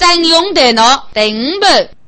再用电脑第五步。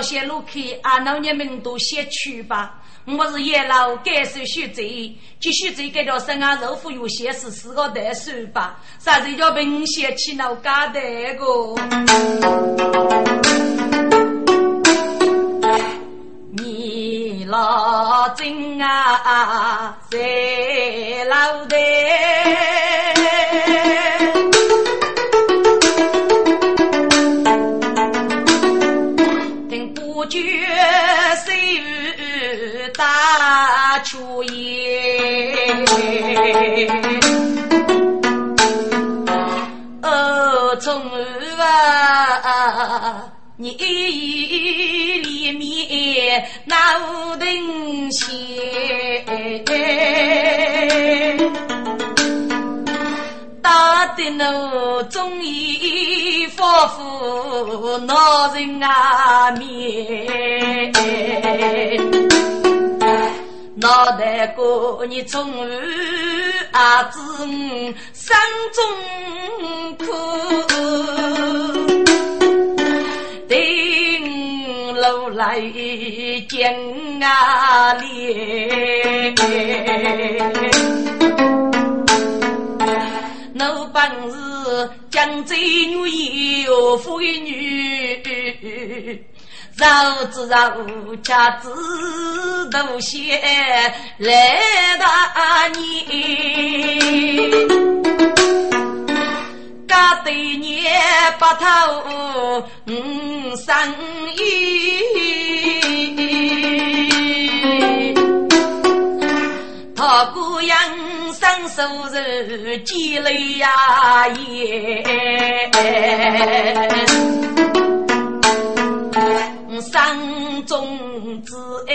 州最少些路口，阿老娘们都先去吧。我是叶老，感受徐州，就徐州这条生啊，肉腐有些是四个代数吧。啥子叫明显起脑嘎的个？你老真啊，在老的。闹人啊面。脑袋瓜，你从阿子心中苦，顶楼来见阿莲，我本是江州女有妇女。绕子绕家子都些来大年，家对年八头五生意，姑娘生手肉积累呀也。山中之爱，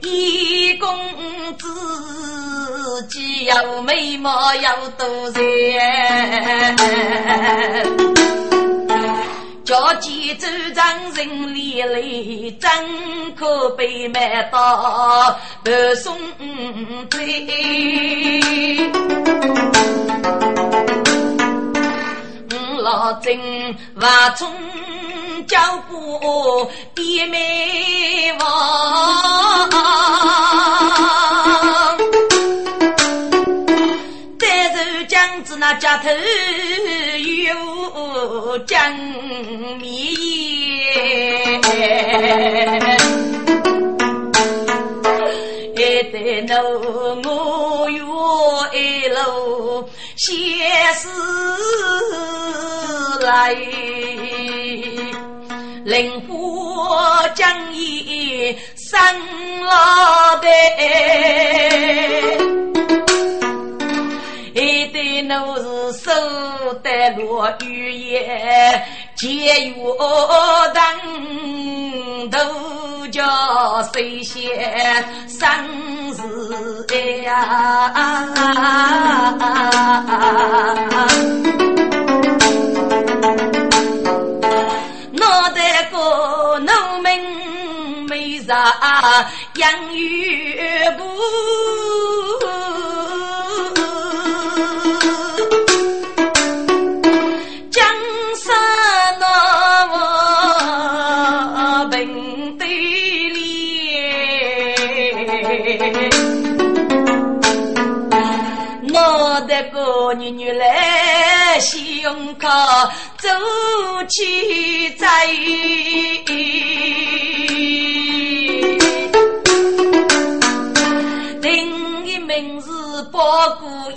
一公子既有美貌又多才，叫几州长人连累，真可被卖到白送罪。老真话中。叫过爹妹王，那家头有江面，还得侬我有一路写诗来。灵火将伊生老的，奴是手得落雨夜，节约等都叫谁先生死呀？脑袋个农民没啥养育部，脑袋个女女来胸口。走起在，另一名是不过过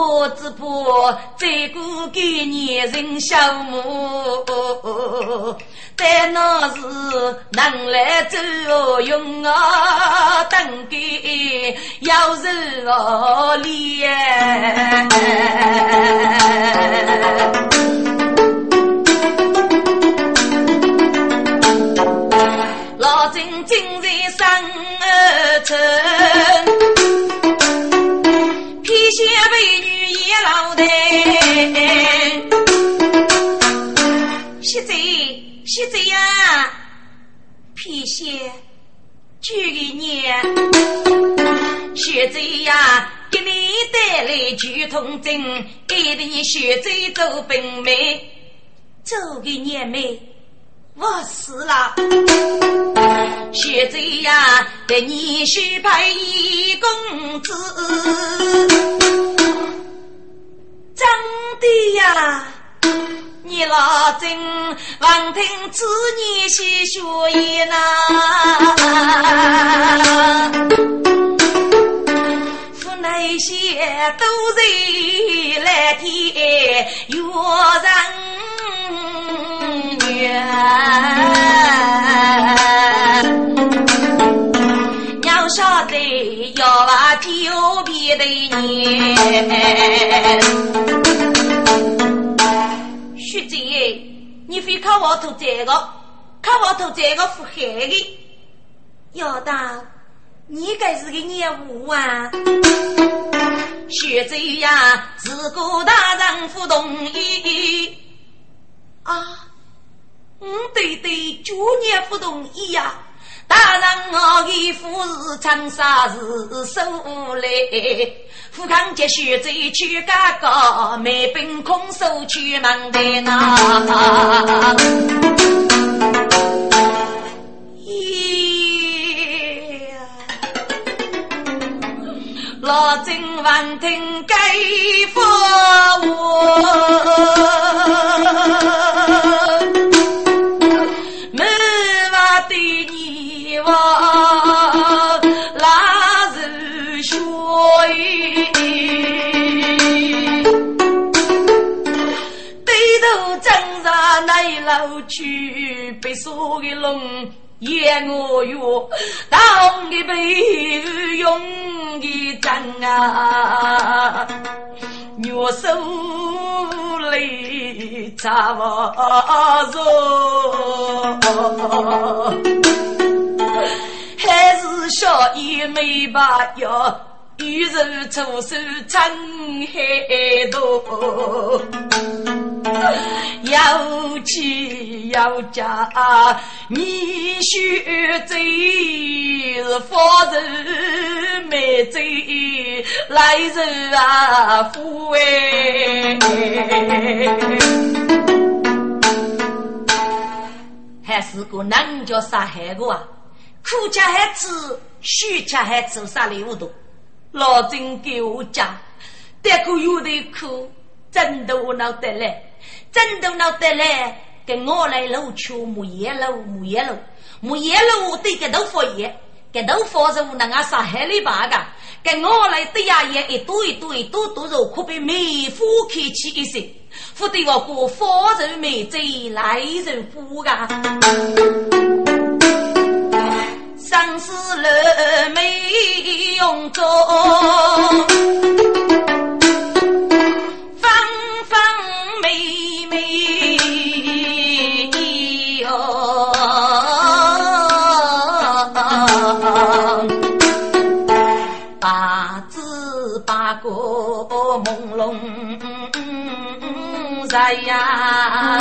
夜。婆子婆再过给年人消磨，但那是能来走用啊，等给要人哦脸。老真今日生儿成。现在呀，给你带来九通针，给你学走走本美，走个年美。我死了，现在呀，给你许配一公子，真的呀，你老真望听此言细说言呐，这些都是来天约人。要晓得要把酒别的年，徐姐，你非看我头这个，看我头这个腹黑的，要当你该是个业务啊！徐姐呀，自古大人不同意啊。嗯，对对，旧年不同意呀！大人我的夫是长沙是守来，富康节学走去嘎嘎，没本空手去忙的那。我正还听该佛我。笼也我哟，当的被用的针啊，月手里插不着。还是小姨没把药，玉人出手真海多，要妻要嫁你须走，夫人没走来日啊夫哎，还是个男叫杀害过啊？苦吃还吃，虚吃还吃，啥礼物多？老郑给我讲，这个有的苦，真头脑得来，真头脑得来，跟我来路去木叶路，木叶路，木叶路对个豆腐叶，个豆腐是能啊杀害你爸个，跟我来对呀也一多一多一多多肉，可比梅花开起一些，不得我过方人梅贼来人苦个。生死乐没用中，方方美美哟，八字八个朦胧在呀。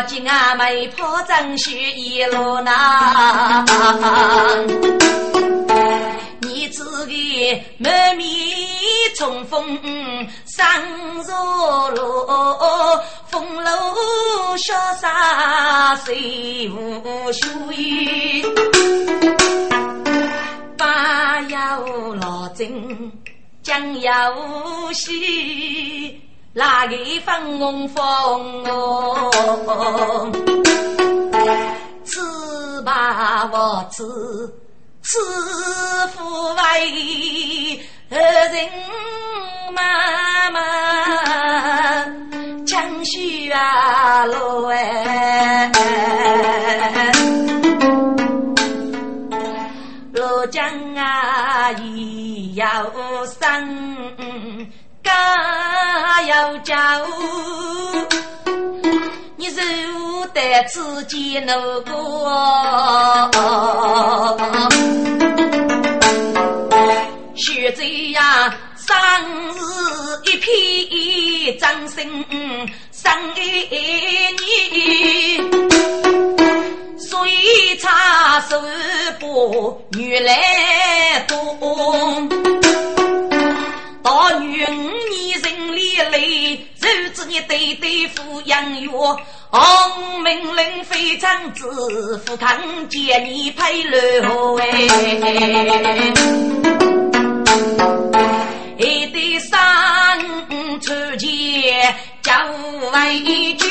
一个金阿妹跑正须一路那，你自己满面冲锋上若落，风露潇洒谁无须？八有老真将有戏。那个粉红风哦，马我子，此父为人妈妈，江西啊路哎，罗江啊伊要生，家要教。你是我的自己那个，学这样生日一片掌声生给你，所以唱首歌越来多。大女五年人里来，如子你对对付养育，红命令非常之富，康见你配了哎，一对三出钱叫为句，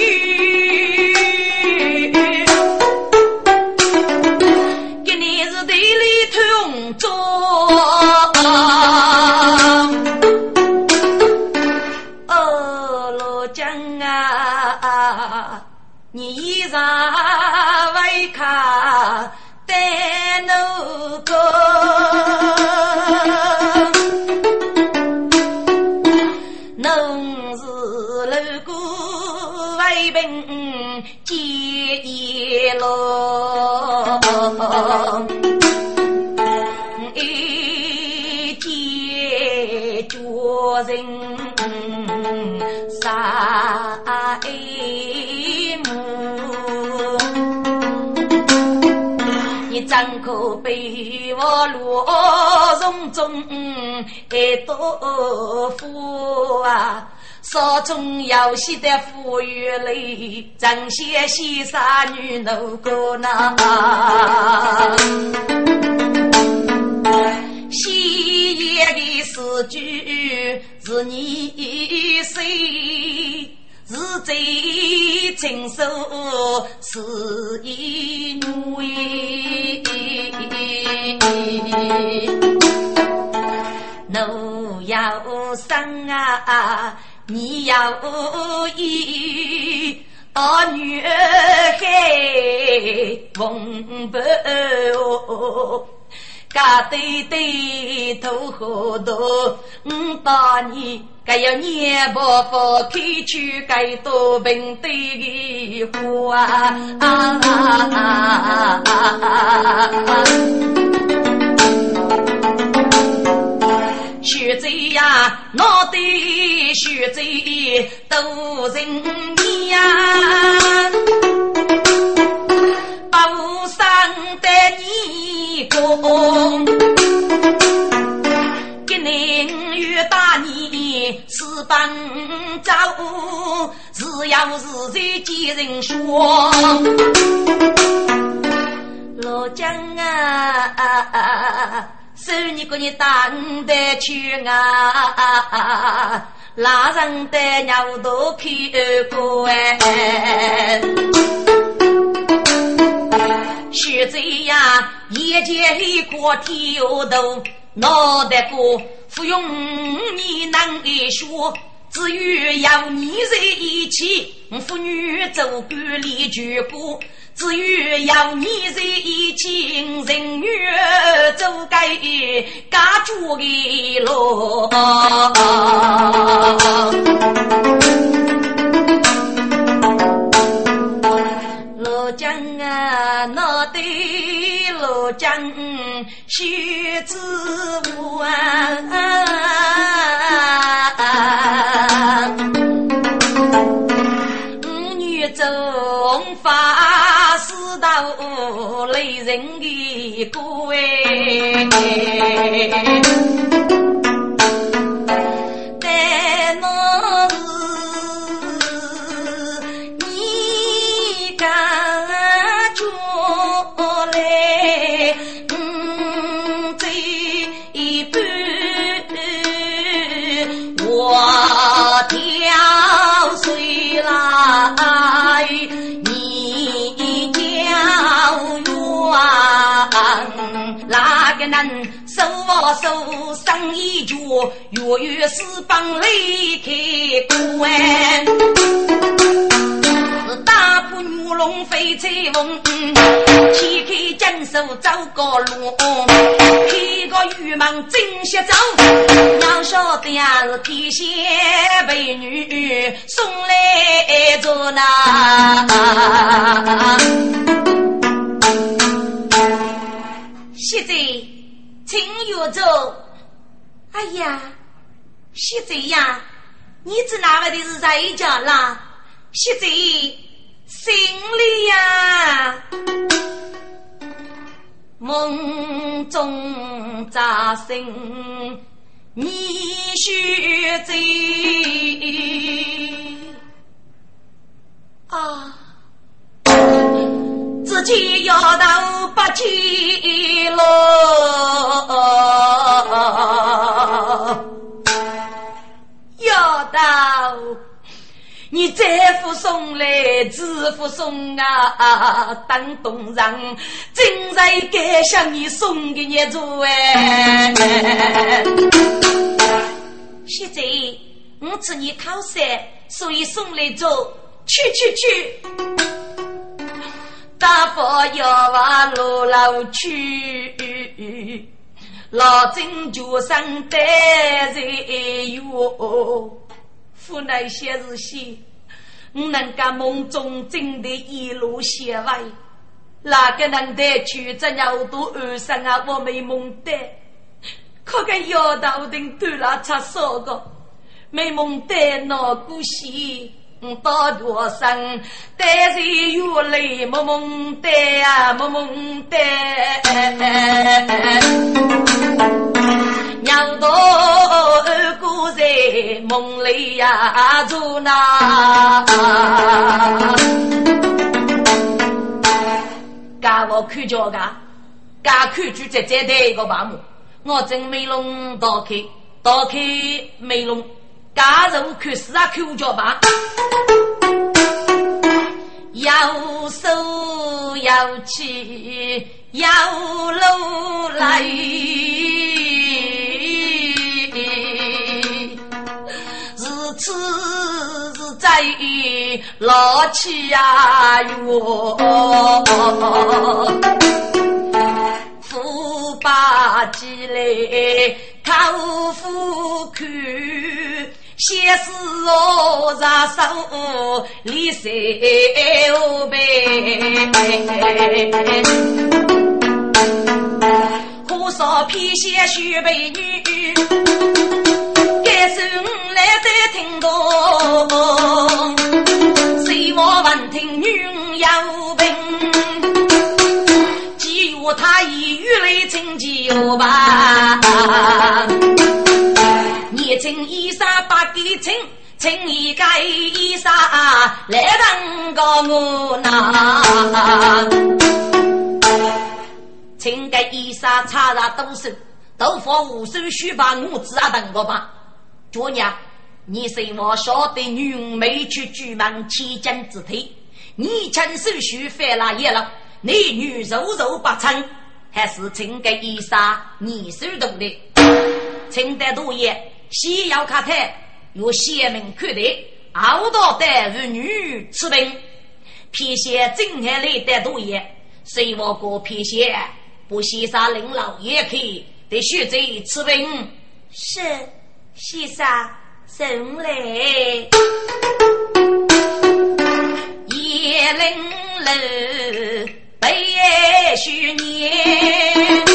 杀张口被我落容中，爱多福啊！少中有喜的富裕类，正些西沙女奴个那。西夜的诗句是你谁？是最亲手是一女，奴要生啊，你要依，大女孩风不家对对头好多，五八年，该要年不发开去该多平对的花啊！学贼呀，脑袋学贼都人呀。把无上的你功，给您与大你是帮助，只要是在见人说，老姜啊，收你个你当得去啊，拉人的鸟都去过哎。学这呀，眼前一块天下头，脑袋瓜不用你能一说，只有要你在一起，妇女走管理全国，只有要你在一起，人女走该家住的路。罗江啊，那对罗江须知我啊，五女中发四道雷人的歌哎。手生一脚，月月是帮离开关。大步女龙飞彩凤，掀开金手走高路，开个玉门真些走，要晓得呀是天仙美女送来着呢。现在请月走，哎呀，现在呀，你这哪位的是在家啦？现在心里呀，梦中乍醒，你须贼啊，自己要到八千喽。你再福送来，知福送啊，当东人正在该向你送给你做哎。现在我知你靠山，所以送来做，去去去，大佛要往路老去，老僧就上得在哟。父乃些日些，我能干梦中真的一路写完，哪个能得去这鸟都二生啊？我没梦得，可个腰头顶断了插少个，没梦得那股戏，我到多生，但是越来没梦得啊，没梦得。娘多二姑在梦里呀住那，家我看着个，家看住在这的一个房门，我正美龙打开，打开美龙，家人看死啊看着吧，要手要气要路来。此是在老气呀哟，富把起来靠富看，先是我 ra 手李三杯，火烧偏先许美女。该是我来在听懂，谁我闻听女有病，既有他以玉来称酒吧，年轻衣裳把给称，称一个衣裳来当个我拿，请个衣裳擦上多手，头发无手须把我子啊等个吧。主娘，你是我晓得女没去举门千金之体，你亲手续犯了一了，你女柔柔不称，还是请给衣裳你手动的？请得多也，西要卡台有贤明看待，熬到带儿女吃病，偏些正海来的多也，谁我过偏些不先杀林老爷去，得学着吃病是。先生，送来叶灵楼，白须年，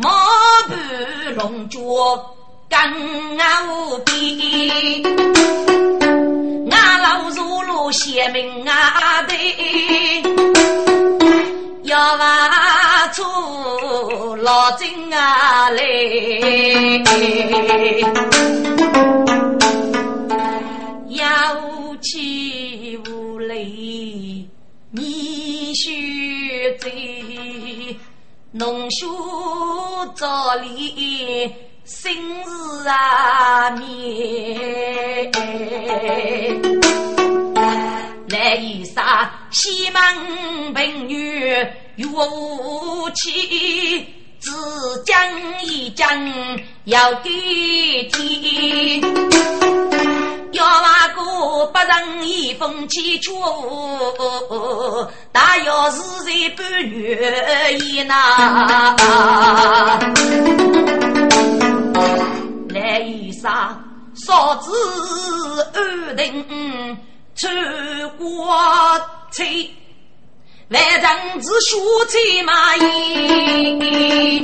毛半龙角更傲边，俺老如路写明啊对。要挖出老金啊来，有气无力你须走，农书早里心事啊面。来一杀西门平女岳无妻，只讲一讲要给天。要那个不仁义风气出，大要是半月一呐。来一杀少子安定出国去，万丈子书在马衣，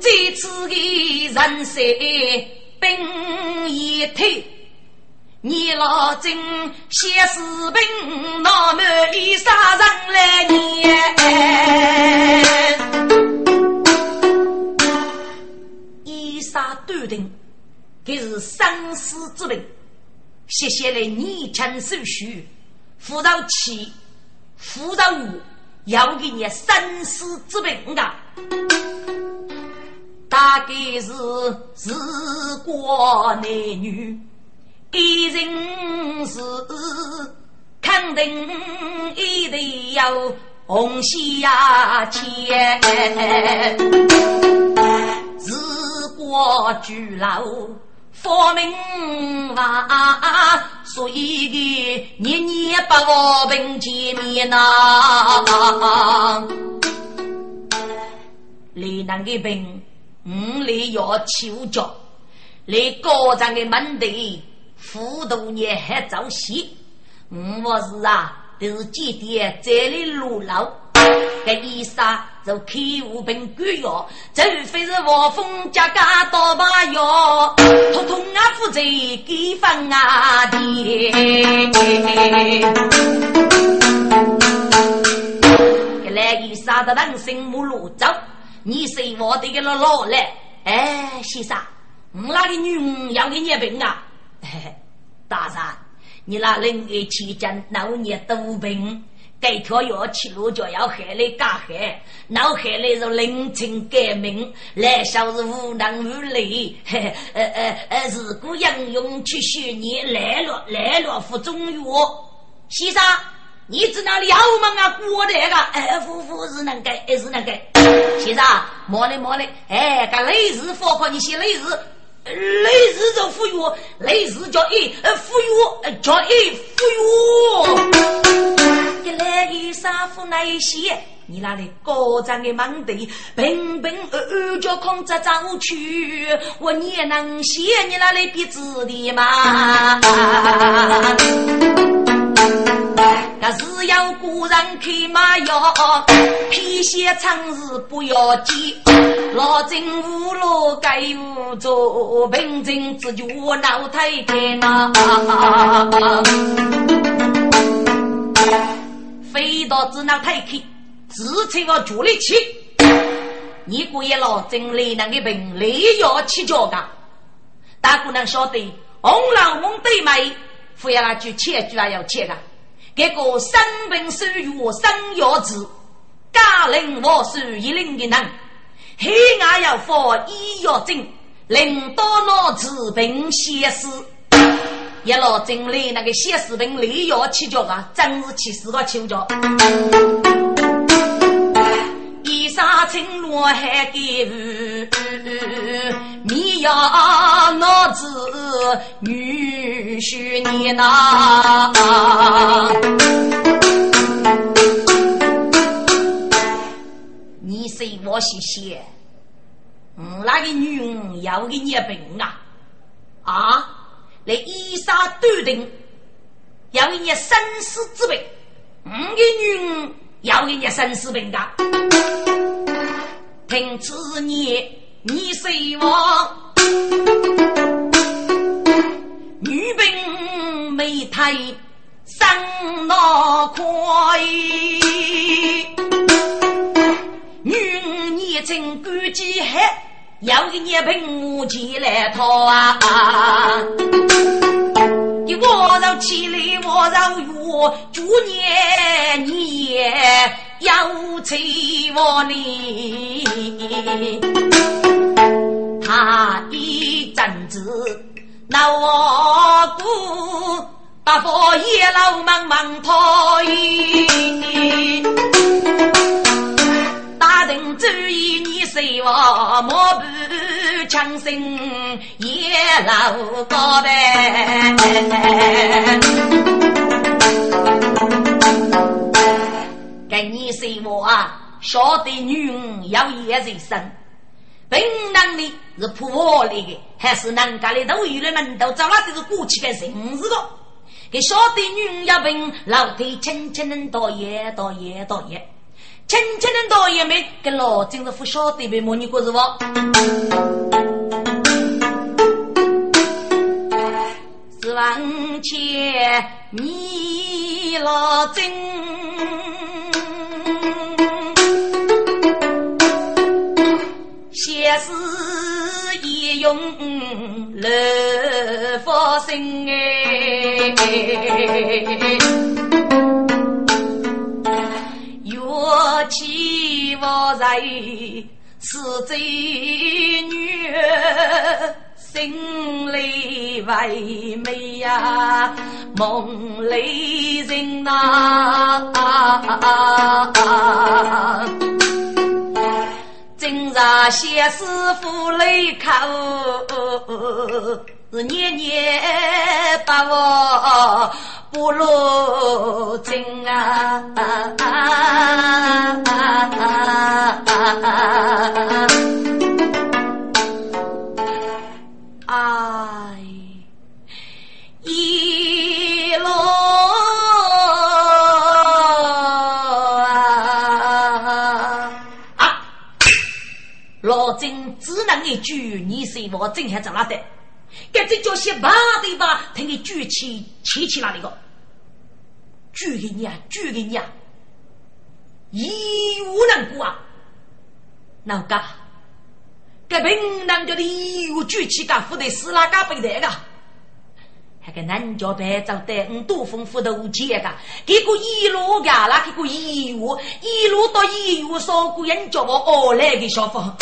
这次的人生。兵一退，你老真写士兵，那么一杀人来念，一杀断定，这是生死之病。写下来你亲手续，辅导七，辅导五，要给你生死之病的。大概是时光男女，一人是肯定一定要红下钱。时过巨老发明娃，所以的年年把我们见面呐，李南的病。五里要求教，你高长的门第，糊涂也还早戏。我是啊，都是几点这里路老，这衣裳就开无凭官药，除非是王峰家家倒把药，通通啊负责给分啊的。来衣裳的人生目路走。你是我的个老老来，哎，先生，我那个女儿要给你病啊？嘿 嘿大人，你那人给期间老年多病，该条药吃了就要害来加害，脑害来是临情改命，来小是无能无力，嘿嘿呃呃呃，如果应用去学你来了来了服中药，先生。你知道了嘛？啊，过得个，哎，夫妇是能改，还是能改。先生，莫嘞莫嘞，哎，个类似包括你写类似，雷字就富裕，雷字叫一，呃，富裕叫一富裕。一来一三富那一些，你那里高涨的忙地，平平安安叫空着走去，我你也能写你那里鼻子的吗？那是要古人开马药，皮鞋长日不要紧。老真无路该无做，平静自觉脑太开呐。飞到子脑太开，自称我助力气。你估计老真来那个病，来要起脚的。大姑娘晓得，红老翁对妹，非要那句切句啊要切的。这个生病收药生药治，家人我是一零的人，黑暗要发医药证，领导脑治病写诗，一老真理那个写诗病立药起脚啊，真是气死个秋脚。一沙青罗海给雨，你要脑子女婿你呐？你说我是写，嗯，那个女人要给你病啊？啊，来一沙断定要给你生死之病，五个女人。要给你生死病的，听此言，你谁我女兵没太生脑快，女年轻干几海，要给你凭木钱来讨啊！我绕起来，我绕月，祝你你也要催我呢。他一阵子闹我过，大佛爷老忙忙讨厌，大人注意你谁我莫不强身也老高呗。给你谁我啊？晓得女人要也人生，本能的是破我来的，还是人家的都有了门都找了这个过去的人事个？给晓得女人要问老太亲亲能导演导演导演，亲亲能导演没？跟老金是不晓得呗？么？你过是不？是往前你老金。也是一用乐发心哎，起我在是贼女，心里为美呀，梦里人呐。今朝谢师傅来考，是年年把我不落尽啊！哎，一路啊啊！老金。只能一句，你是我真还怎么的？该这叫些把对吧？听你举起，起起哪里个？举给你啊，举给你啊！义无能过啊！哪个？该平南家的义务举起，干负的是哪个背的个？还个南家白走的五多丰富的武器个，给个一路噶啦，给个义务，一路到义务，少个人叫我熬来的小方。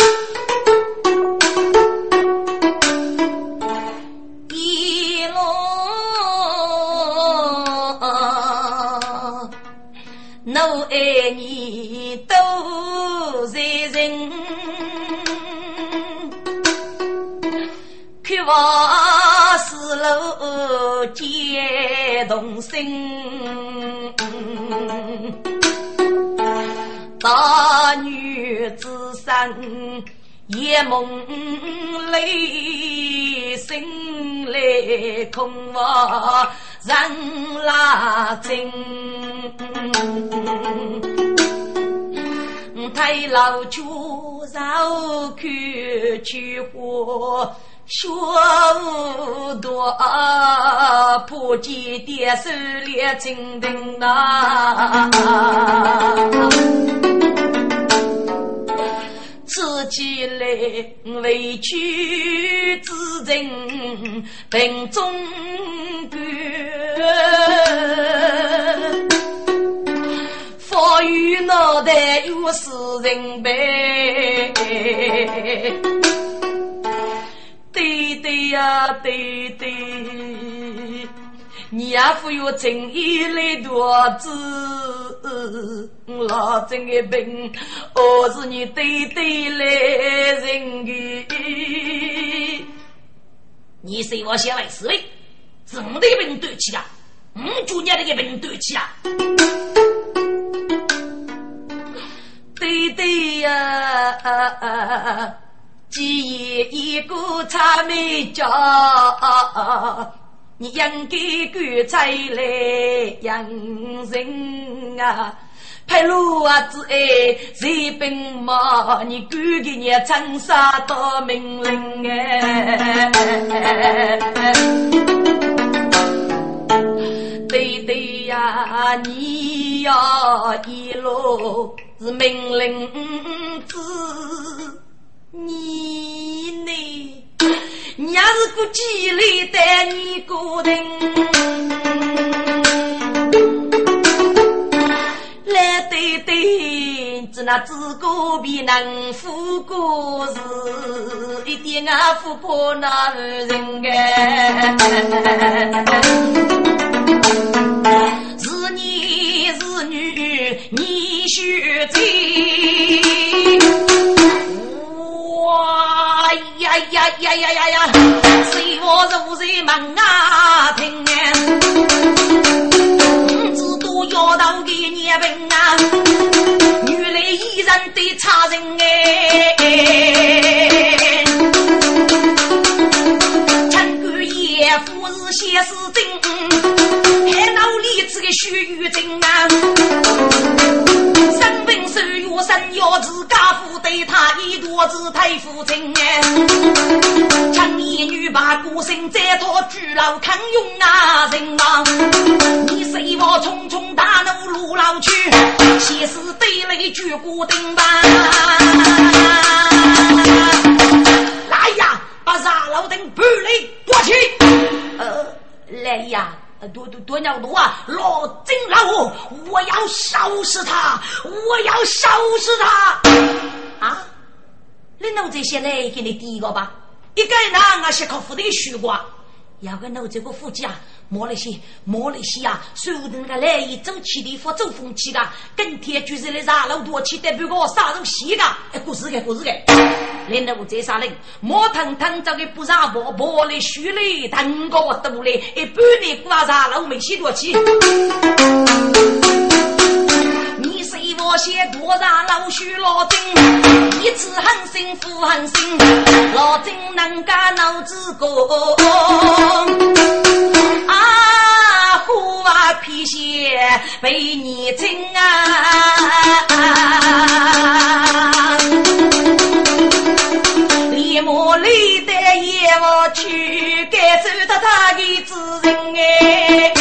爱你都在人，可望是路结同心。大女子身夜梦里，心来空望。人拉真，太老酒绕口去花，学多不记点手列金灯呐。自己来委屈之人，病中干，风雨脑袋有死人呗。对对呀，对对，你也富有正义来多子。老真的病，我是你对对来人的。你是我先来四位，怎么的病对起啊？五九年的个病对起啊？对对呀，既然一个茶没叫，你应该干才来养人啊。派路啊子哎，谁兵嘛？你赶紧你长沙到命令哎！对对呀，你呀一路是命令子，你呢？你要是过几里带你个人。来对对，只那自个比能富过是，一点啊富过那人哎。须知。哇呀呀呀呀呀呀！谁我如谁忙啊？听哎，五子都要到给你问啊！女来依然得差人哎。岳父是写诗经，还脑里这个虚与真啊！生病受月生要自家负对他一肚子太父亲哎！强一女把孤身在他巨牢抗用啊人啊！你随我匆匆大怒路老去，写诗对泪举孤灯吧！来呀！把杀老登不雷夺去！呃，来呀，多多多鸟多啊！老金老虎，我要收拾他！我要收拾他！啊！你弄这些来给你第一个吧，一个人啊，是靠富的虚瓜。要个弄这个副驾驾，莫那些，莫那些啊！所有的那个来一走起的，发走风气的，跟天就是来杀老多气的，不过杀人稀的，哎，故事个，故事个。连那我再杀人，莫腾腾这个不让婆婆来虚嘞，腾个我都嘞，一半年刮杀老没许多起。你是我写多少老许老金，一次狠心负狠心，老金能干脑子高，啊，虎娃皮鞋被你惊啊！立马立得也我去，该走到他的主人哎，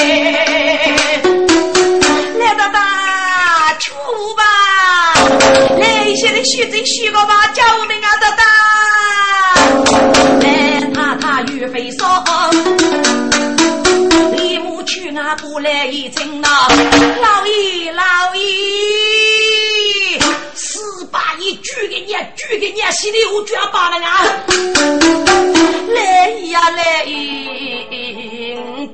来些的徐州徐个吧，救命啊大大，来他他玉飞霜，立马去啊不来一阵呐，老爷老爷。把一举给你，举给你，心里我就要把那个来呀来！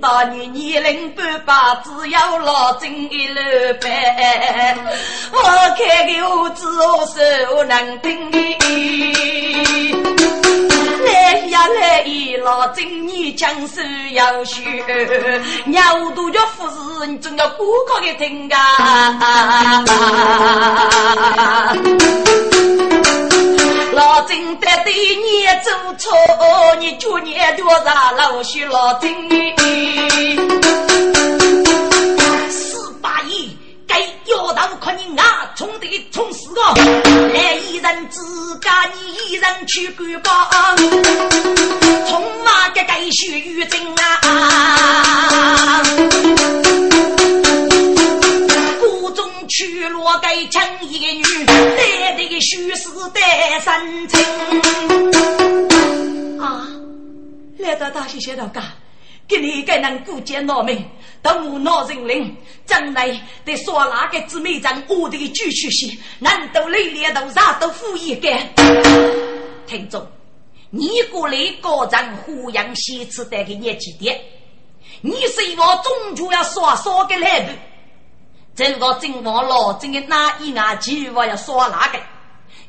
大年年龄半把，只要老金一路白，我开个屋子我手能听。来呀来！老金，你讲手要学，鸟都叫富士，你总要顾客的听啊！老金得对你做错，你叫你多少老许老金？四八一。该要到看你啊，冲的冲死个！来一人自家，你一人去管吧。冲马个该血雨真啊！谷中去落该抢一个女，来的个虚实的三清啊！来到大西街道干。给你一个能顾及农民，等我闹人灵，将来得说哪个姊妹长我的举出些，难道你连头上都富一个？听众，你过来高长胡杨写词带给你几点？你是我终究要耍耍个来的，这个正王老真的那一眼计我要耍哪个？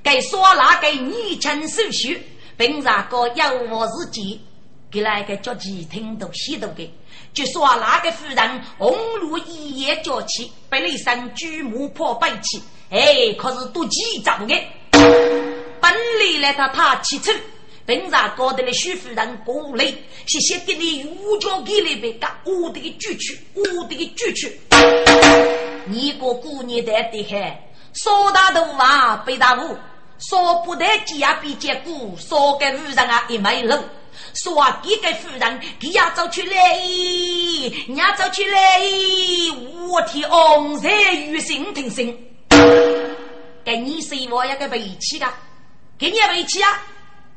该说哪个你亲手续，并让个有我自己。给那个叫其听都吸都给，就说那个夫人红炉一夜脚起，被雷山举木破背起，哎，可是都记着的。本来呢，他怕起丑，本上搞得了徐夫人过来，谢谢给你五角给了别个，我的个举去，我的个举去。你个姑娘的的很，说大头啊，背大舞，说不得鸡呀比结果，说给夫人啊一枚肉。说啊，给个夫人，给呀走出来，伢走出来，我天，昂然于心听声。给你是我一个背起的，给你背起啊，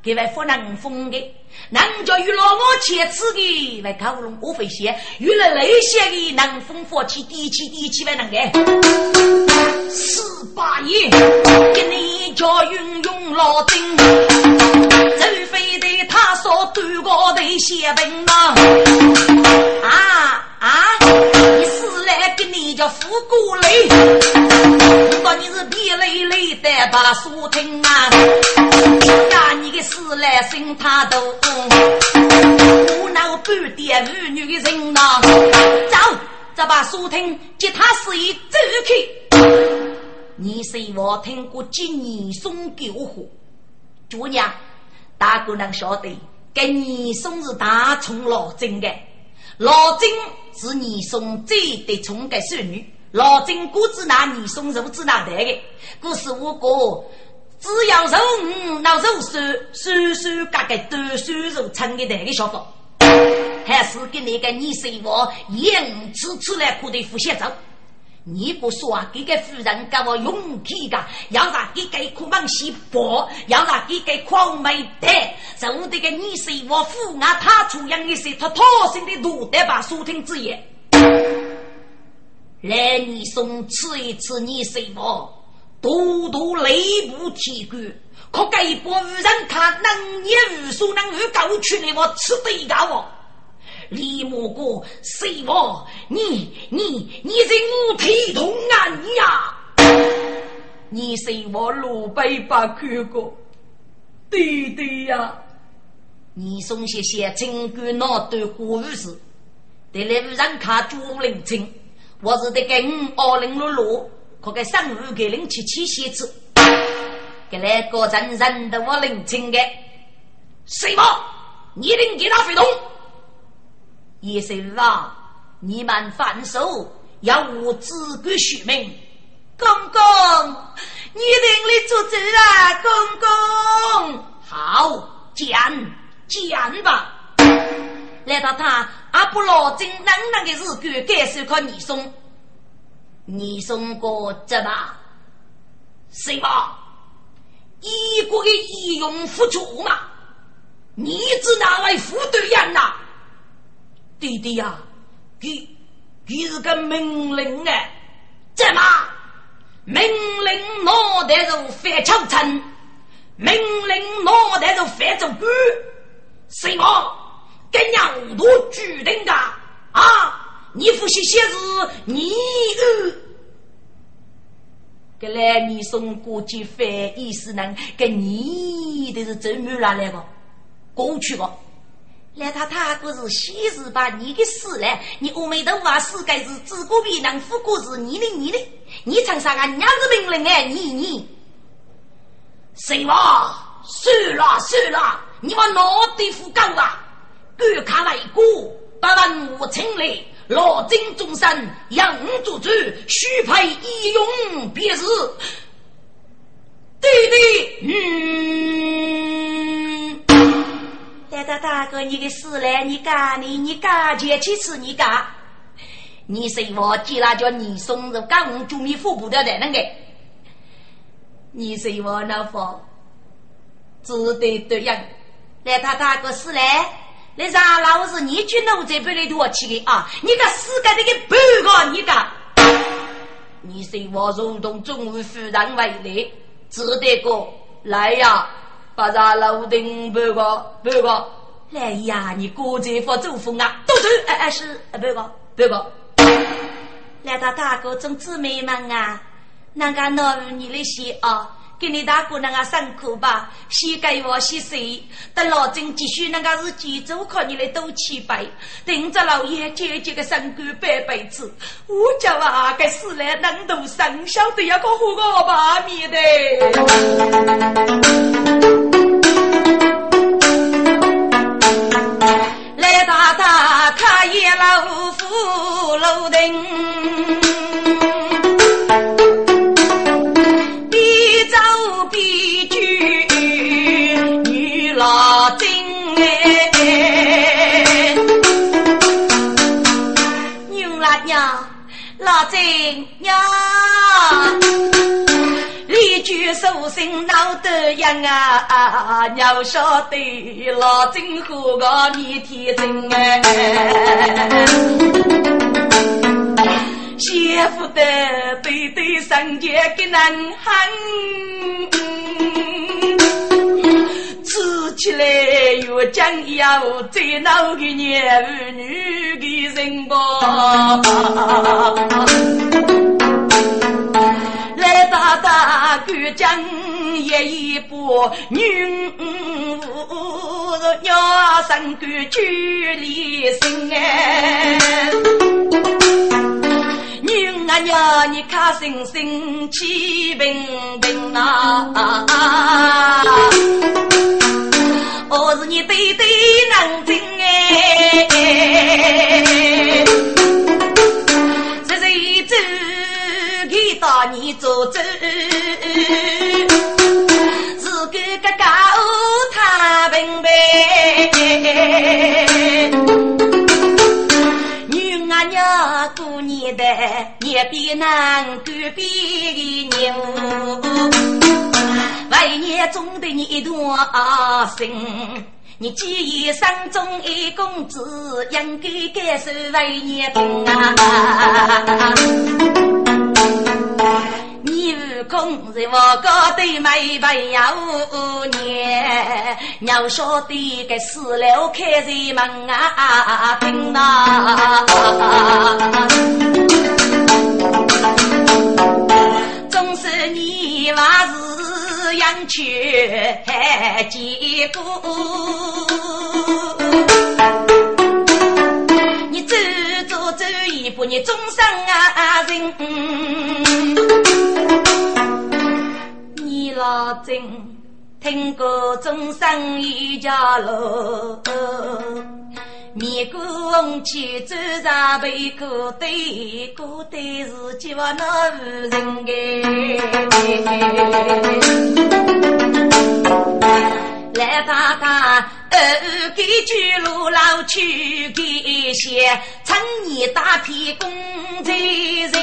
给外不能封的，能叫与老我切齿的，外口龙我会写，与了那些的能封佛气，地气地气外能的。四八爷，给你叫运用老精，除非得他说对高头写本呐，啊啊，你是来给你。叫富过累。如果你是皮累累的把书听啊，呀，你的事来心他都无脑半点妇女的人呐，走，这把书听接他是一走开。你是我听过几年送给我喝，姑娘，大姑娘晓得，给你送是大葱老真的。老金是你送最得宠的孙女，老金姑子拿你送肉子拿？带的，故事我哥只要肉五那肉手手手嘎个多手肉称的那个小宝，还是给那个你生活硬吃出来可得付些账。你不说啊，这个夫人给我勇气的，要让这个苦忙西伯，要让这个狂没得，受这个你是我父啊，他出养的是他讨生的路得把书听之言。来，你送吃一次，你是我多多内部提高，可给一波夫人看，能言无数，能与高去的我吃得高哦。李木哥，谁我？你你你是我体痛啊你呀！你是我路北把看过，弟弟呀！你送些些情感脑对过日子，得来无人看朱灵清，我是得给五二零六六，可给上午给零七七写字，给来个人认得我灵清的，谁我？你能给他飞动？叶神啊，你们放手，要我自个续命。公公，你领里做主啊，公公。好，讲讲吧。来到他阿不罗真冷冷的日干，感受靠你送，你送过这吧？谁吧？一国的义勇付出嘛？你只拿来副队员呐？弟弟呀，给给是个命令哎，怎么命令脑袋就翻长城，命令脑袋就翻走官，什么跟娘多决定的啊？你父些些是你儿，给来你送过去翻意思呢？跟你的是真没拿来个，过去个。来他他可是昔日把你的死了，你欧美的话世界是自古为难，富过是你的你的，你唱啥个娘子命令哎，你你，谁话？算了算了，你把脑袋扶高啊！敢看为国，把万物清理，老精众生养祖祖，须配义勇，便是。对对嗯。大大大哥，你的事来，你干你，你干前去吃你干。你是我既然叫你送入港就米富不掉的那个，你是我老婆，只得对样。来，他大哥是来，那啥老是你去弄这边的多去的啊！你个死个那个半个，你个，你是我如同中午夫人为例，只得个来呀。把咱楼顶半个半个，来呀！你过节发祝福啊，都是哎哎是半个半个。来到大哥众姊妹们啊，那个老你的些啊，给你大哥那个辛苦吧，先给我洗水，等老郑继续那个日记走，靠你的斗气白，等着老爷姐姐个身干半辈子，我家娃个死来能读生，晓得要个活个把面的。来大大他也老夫老丁，娘老精娘。一句书信闹得样啊！要晓得老金和个你天真哎，媳妇的对对上街给男喊，只吃起来又讲要最恼的年儿女的人吧。来大大干将一一把女无娘生个举离心哎。女啊娘，你看星星气平平啊！我是你对对能听哎，谁谁走给到你做主，是个个高太平呗。娘过年的，也比南隔壁的牛，为年中的你多心。你既已生中一公子，应该感受为年痛啊！你悟空在我高头没朋友年，要晓得个四楼开在门啊，听呐。总是你娃是养去还结果，你走走走一步，你终生啊人。你老真听过终生一家乐，面红气走上背过对，过对是叫那无人哎。来大大，二给巨鹿老去给些，趁你大批公财人。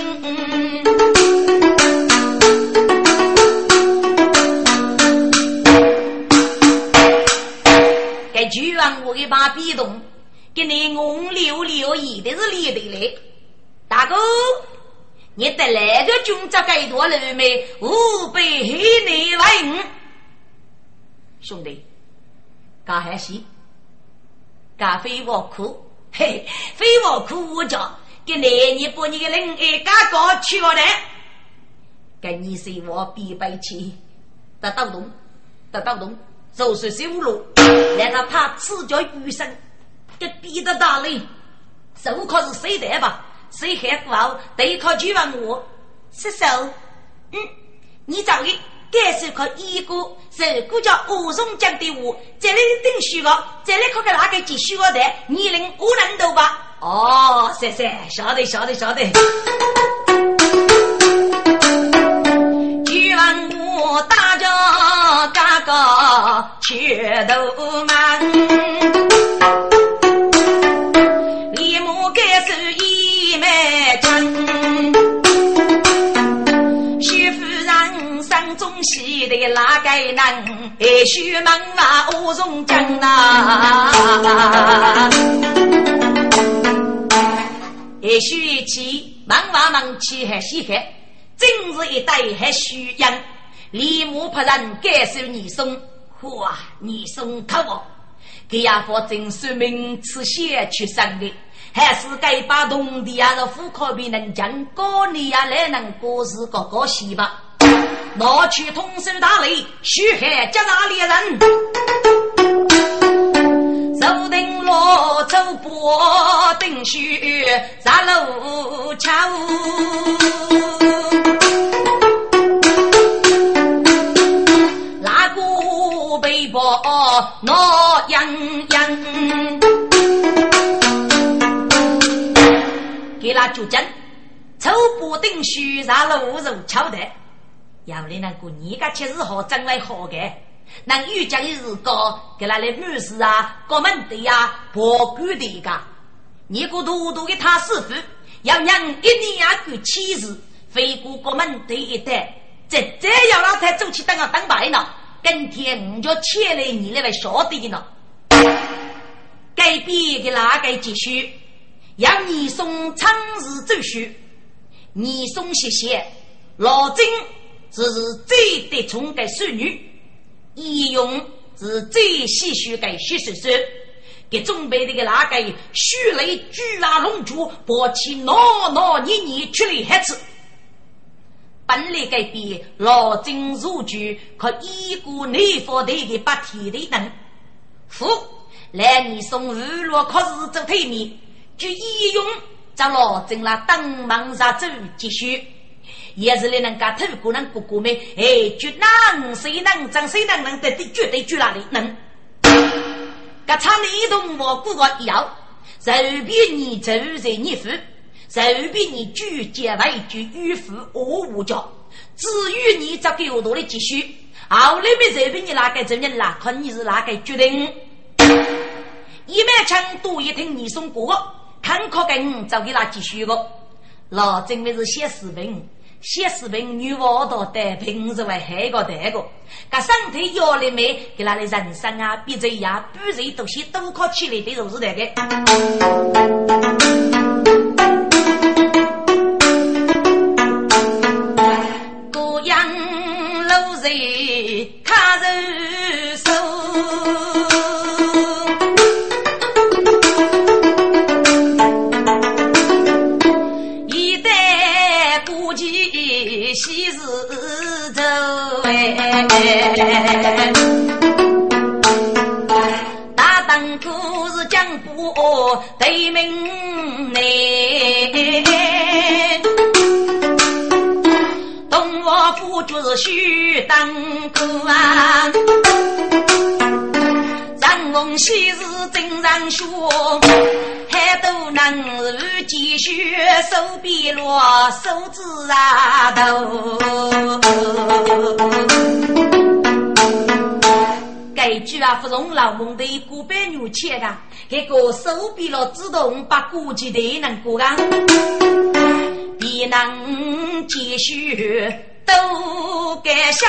给巨王我一把笔动，给你红六六一的是立得来。大哥，你得来个军这该多了没？五百黑内为兄弟，干还是干非我苦？嘿，非我苦我叫，给你你把你的人爱干搞去了的，跟你是我必备起，得到动，得到动。走是修路，让他怕赤脚余生，给逼得大嘞。手可是谁的吧？谁还不好？得靠去问我。是手，嗯，你找的该是靠一个手骨叫武松讲的话，这里定虚个，这里可给哪个继续个的？你能我能懂吧？哦，是是，晓得晓得晓得。问我大家嘎嘎缺头满，生中喜的哪个能？还需门外乌松江呐？还需去门外门去还稀罕。今日一代还需养，李牧派人感受你送，哇，你送可我，给亚佛真说明此血去生的，还是该把同地啊的户口比能讲，过年啊来能过日过过喜吧？拿去通手打雷，须害加大猎人，手定罗走波定须杀路桥。背包闹洋洋，给那就讲，走不定须上路肉敲的，要你那个你个七日好真来好的，能遇见的日高，给他来女士啊，国门的呀，破官的个，你个多多的他师傅，要让一年呀过七日，飞过国门的一带，这这要他才走起当啊当白呢。今天我就牵来你那位小弟呢，改变的哪个继续？让你送长日走序，你送谢谢老金，这是最得宠的孙女，义勇是最唏嘘的许叔叔，给准备的个那个血泪巨大龙珠，抱起闹闹捏捏出来孩子。本来改变老金入局，可一股内服队的八天的人，夫来你送日落考试走推面，就义勇在老金那等忙上走继续，也是来人家透过人哥哥们，哎，就能谁能争谁能能得的绝对绝那里能，噶场里同我哥哥要，随便你走在你夫。随便你举结为就迂腐我无教，至于你这给我多的积蓄，后来没随便你哪个证人哪看你是哪个决定。一满枪多一听你送过，看可跟就给他继续个。老真的是写视频，写视频女娃多的平时为黑个带个，噶身体要力美，给他的人生啊，比这样比谁都些都靠起来的都是那个。他人手，大当初是江湖对名来。我夫就是须当哥啊，人逢喜事真人说，都能如积雪，手臂落，手指啊头。这句啊，芙蓉老梦的古板牛切啊，这个手臂落自动把估计的能过啊，必能继续。都该想，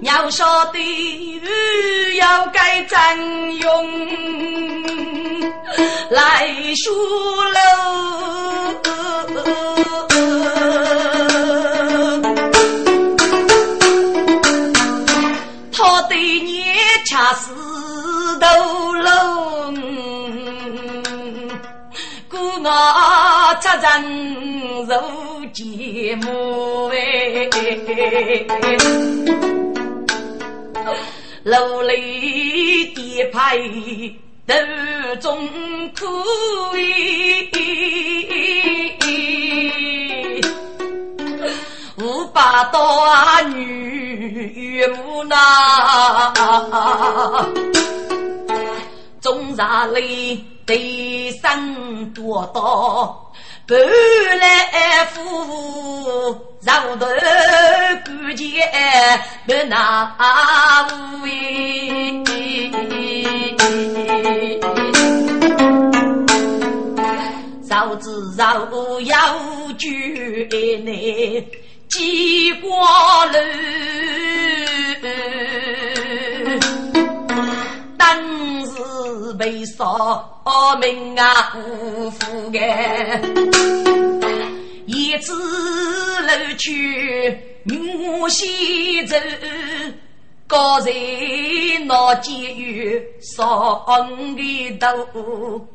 要晓得要该怎用来说喽。他对你恰似头龙，故我出人肉。节目哎，楼里的牌都中可以，五八大女无奈，中山里的生多多。不来夫妇上头过节不那无味。绕子绕要举内几挂楼。当时被烧命啊，辜负哎！一次楼去木西走，高人闹监狱烧的头，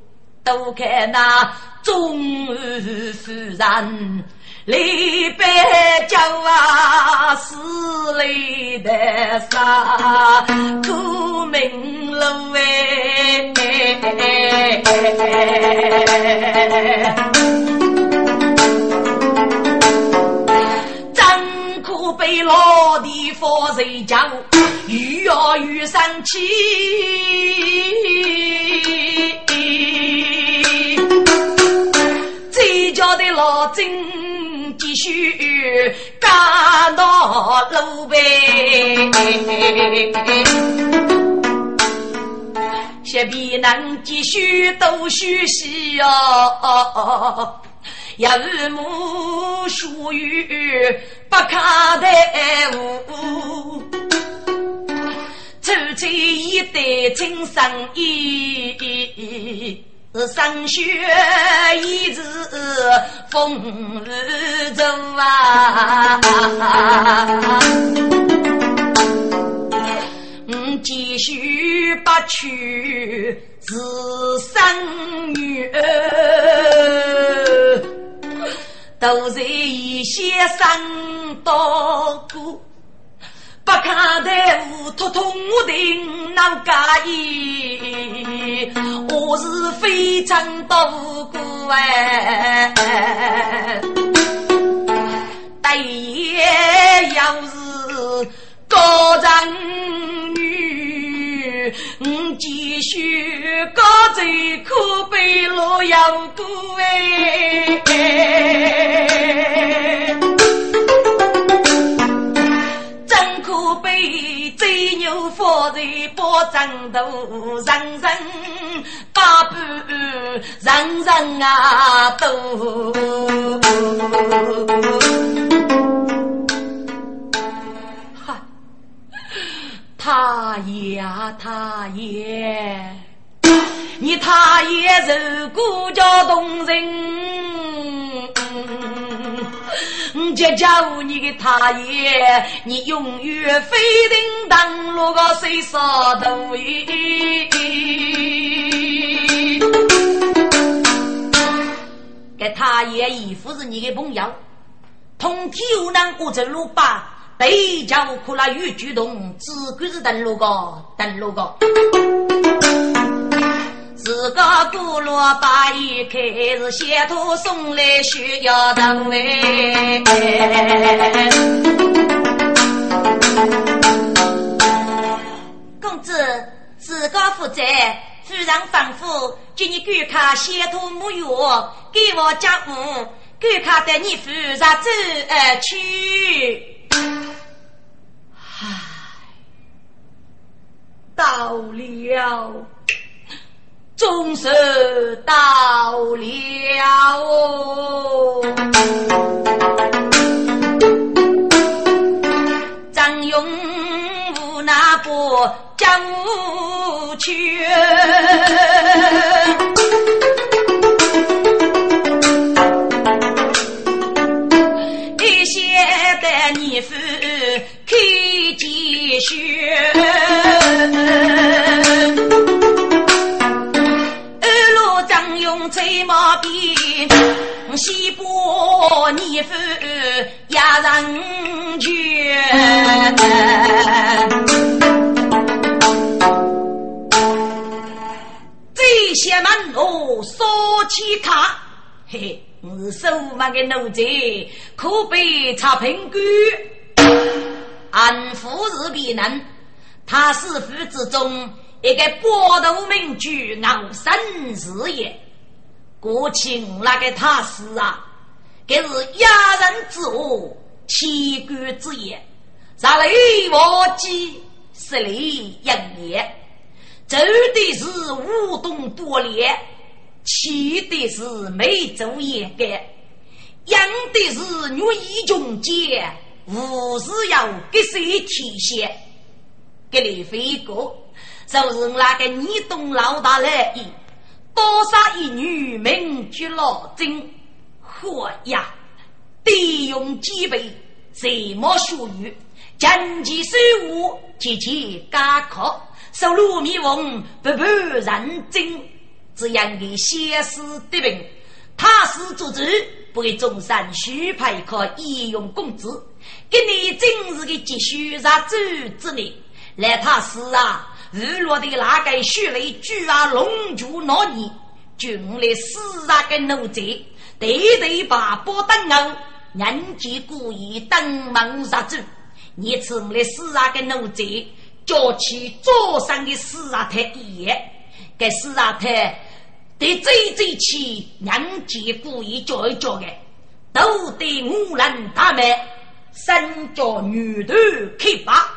都看那中夫人。李白叫啊，死里的啥苦命路哎，被老地方谁叫，越要越生气。这家的老金。继续干到路呗，些皮能继续都学习哦，要母属于不看的物，走这一代真生意。是霜雪一日风雨走啊，继续不娶是生女儿，都在一些生多过。不看待无托通定难介意，我是非常多过哎，但也要是高人女，我继续高最可悲路要过哎。被贼牛放在包枕头，人人把不人人啊都。他爷啊他爷，你他爷如果叫动人。就叫你的他爷，你永远非定当落个谁杀头？给他爷姨夫是你的朋友，同体有难过着路吧？对家务苦了越主动，只管是登录个登录个。自个古罗把一开，是先头送来需要等哎。公子，自个负责，夫人吩咐，叫你赶快先头沐浴，给我家务，赶快带你夫人走而去。唉，到了。终是到了哦，张勇无那不将无去，一些的你夫开几学。吹马鞭，西坡泥夫压人拳。这些门路说起他，嘿，我手忙的奴才可被查平官，安抚是必能，他是府之中一个波头名举傲身事业。国庆那个他是啊，这是压人之恶，欺官之业，杀雷我击，十里应年，走的是无动多烈，气的是没走掩盖，养的是女义穷奸，无事要给谁体现？给你飞过，就是那个你懂老大来意。多杀一女，名绝老精。嚯呀！地用几倍，谁莫属于？经济收入节节加课，收入迷蒙，不不认真。这样的写诗的人，他是组织，不给中山许派可义用工资，给你今日的积蓄在走之内。来他是啊！日落的那个血泪巨啊，龙珠那里，军来死啊个奴才，对对把波登欧，人家故意登门入住，你成了死啊个奴才，叫起桌上的死啊太爷，给死啊太得最最气，人家故意叫一叫的，都得无人他们身着女头开拔。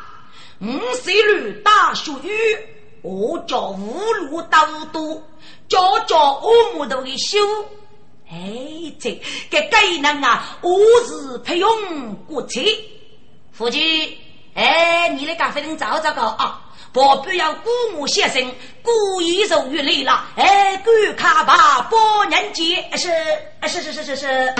五岁女大学语，我叫五路刀多，教教我木头的修。哎，这个该人啊，我是配用国策。夫君，哎，你那个非能找找个啊，不必要古木先生故意受于累了。哎，赶卡吧，包人节是，是是是是是。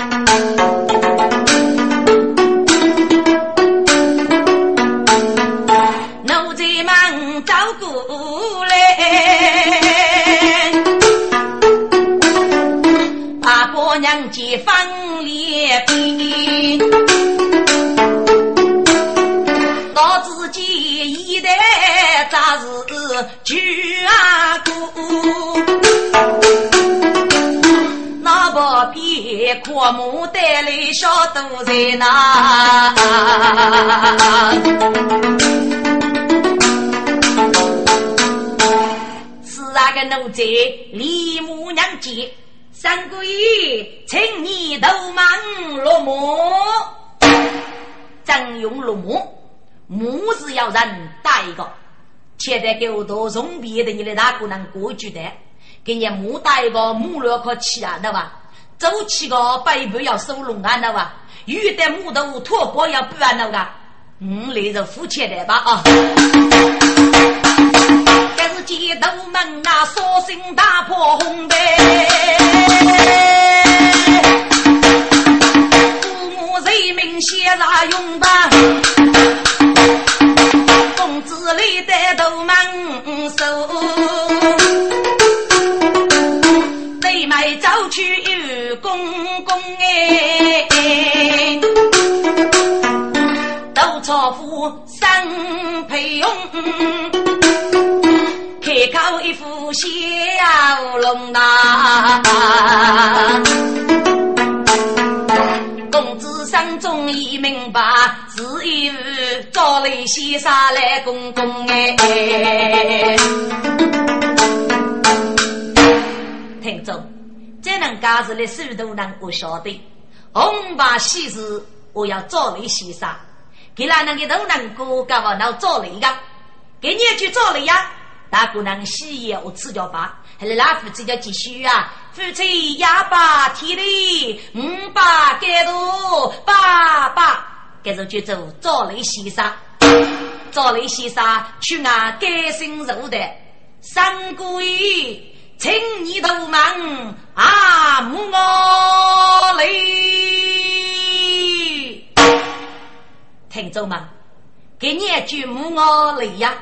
娘结翻脸皮，我自己一代咋是舅阿哥？那不比阔母带来小肚在哪？是那个奴才李母娘接。三姑爷，请你头忙落幕，征用落幕，幕是要人带一个。现在给我多送别的，你的大姑娘过去的，给你木带一个木料可起啊，对吧？走起个背部要收拢啊，对吧？有的木头拖包要不安的吧？嗯，来着付钱的吧啊！这是街头门啊，索性打破红灯。父母人民写啥用吧？公子里的都忙收，妹妹走去有公公哎，都朝夫生配用。开口一副笑容呐，公子心中已明白，是一找来先生来公公哎。听众，这能家子的手头能我晓得，红白喜事我要找来先生，给哪能个都能过，干嘛要找来个？给你去找来呀？大姑娘喜宴我吃掉吧，还是老夫子叫继续啊？夫妻哑巴体力，五把盖多爸爸，这时候就走赵雷先生，赵雷先生去拿改姓肉的三姑爷，请你都忙啊，母我来，听众们，给你一句母我来呀。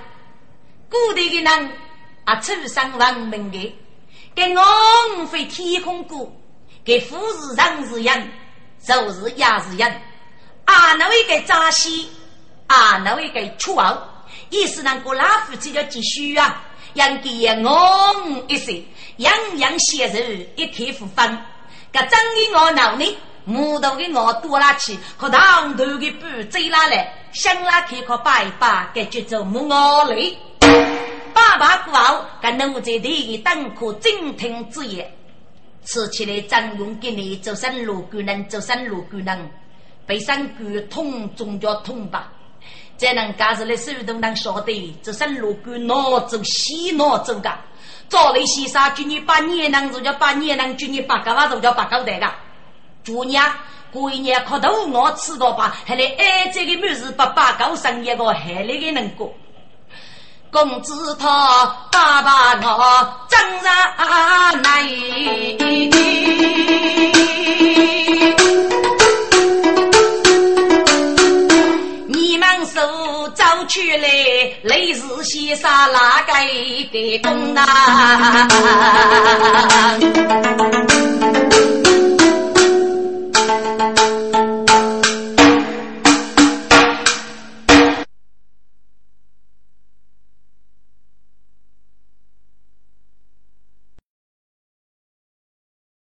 古代的人啊，出生文明的，给昂飞天空过，给富是人是人，寿是也是人。啊，那位给扎西，啊，那位给出傲，意思能过老夫子要继续啊，让给昂一些，样样鲜肉一开复分。个真的我脑呢，木头的我多拉去，和唐头的布追拉来，想拉开可拜拜，给就做木我来。爸爸过后，跟奴才的等可精听之言，吃起来张勇给你做生路官人，做生路官人，被三官通中叫通吧。这能家子的手都能晓得，做生路官哪走西哪走噶？早来西沙，今年八年能就叫八年能，今年八个娃就叫八个代个。昨年过一年磕头我吃到吧，还来挨这个没事把八高生一个海里的能过。公子他爸爸我真然来，你们手走去来，雷氏先生哪个给公啊？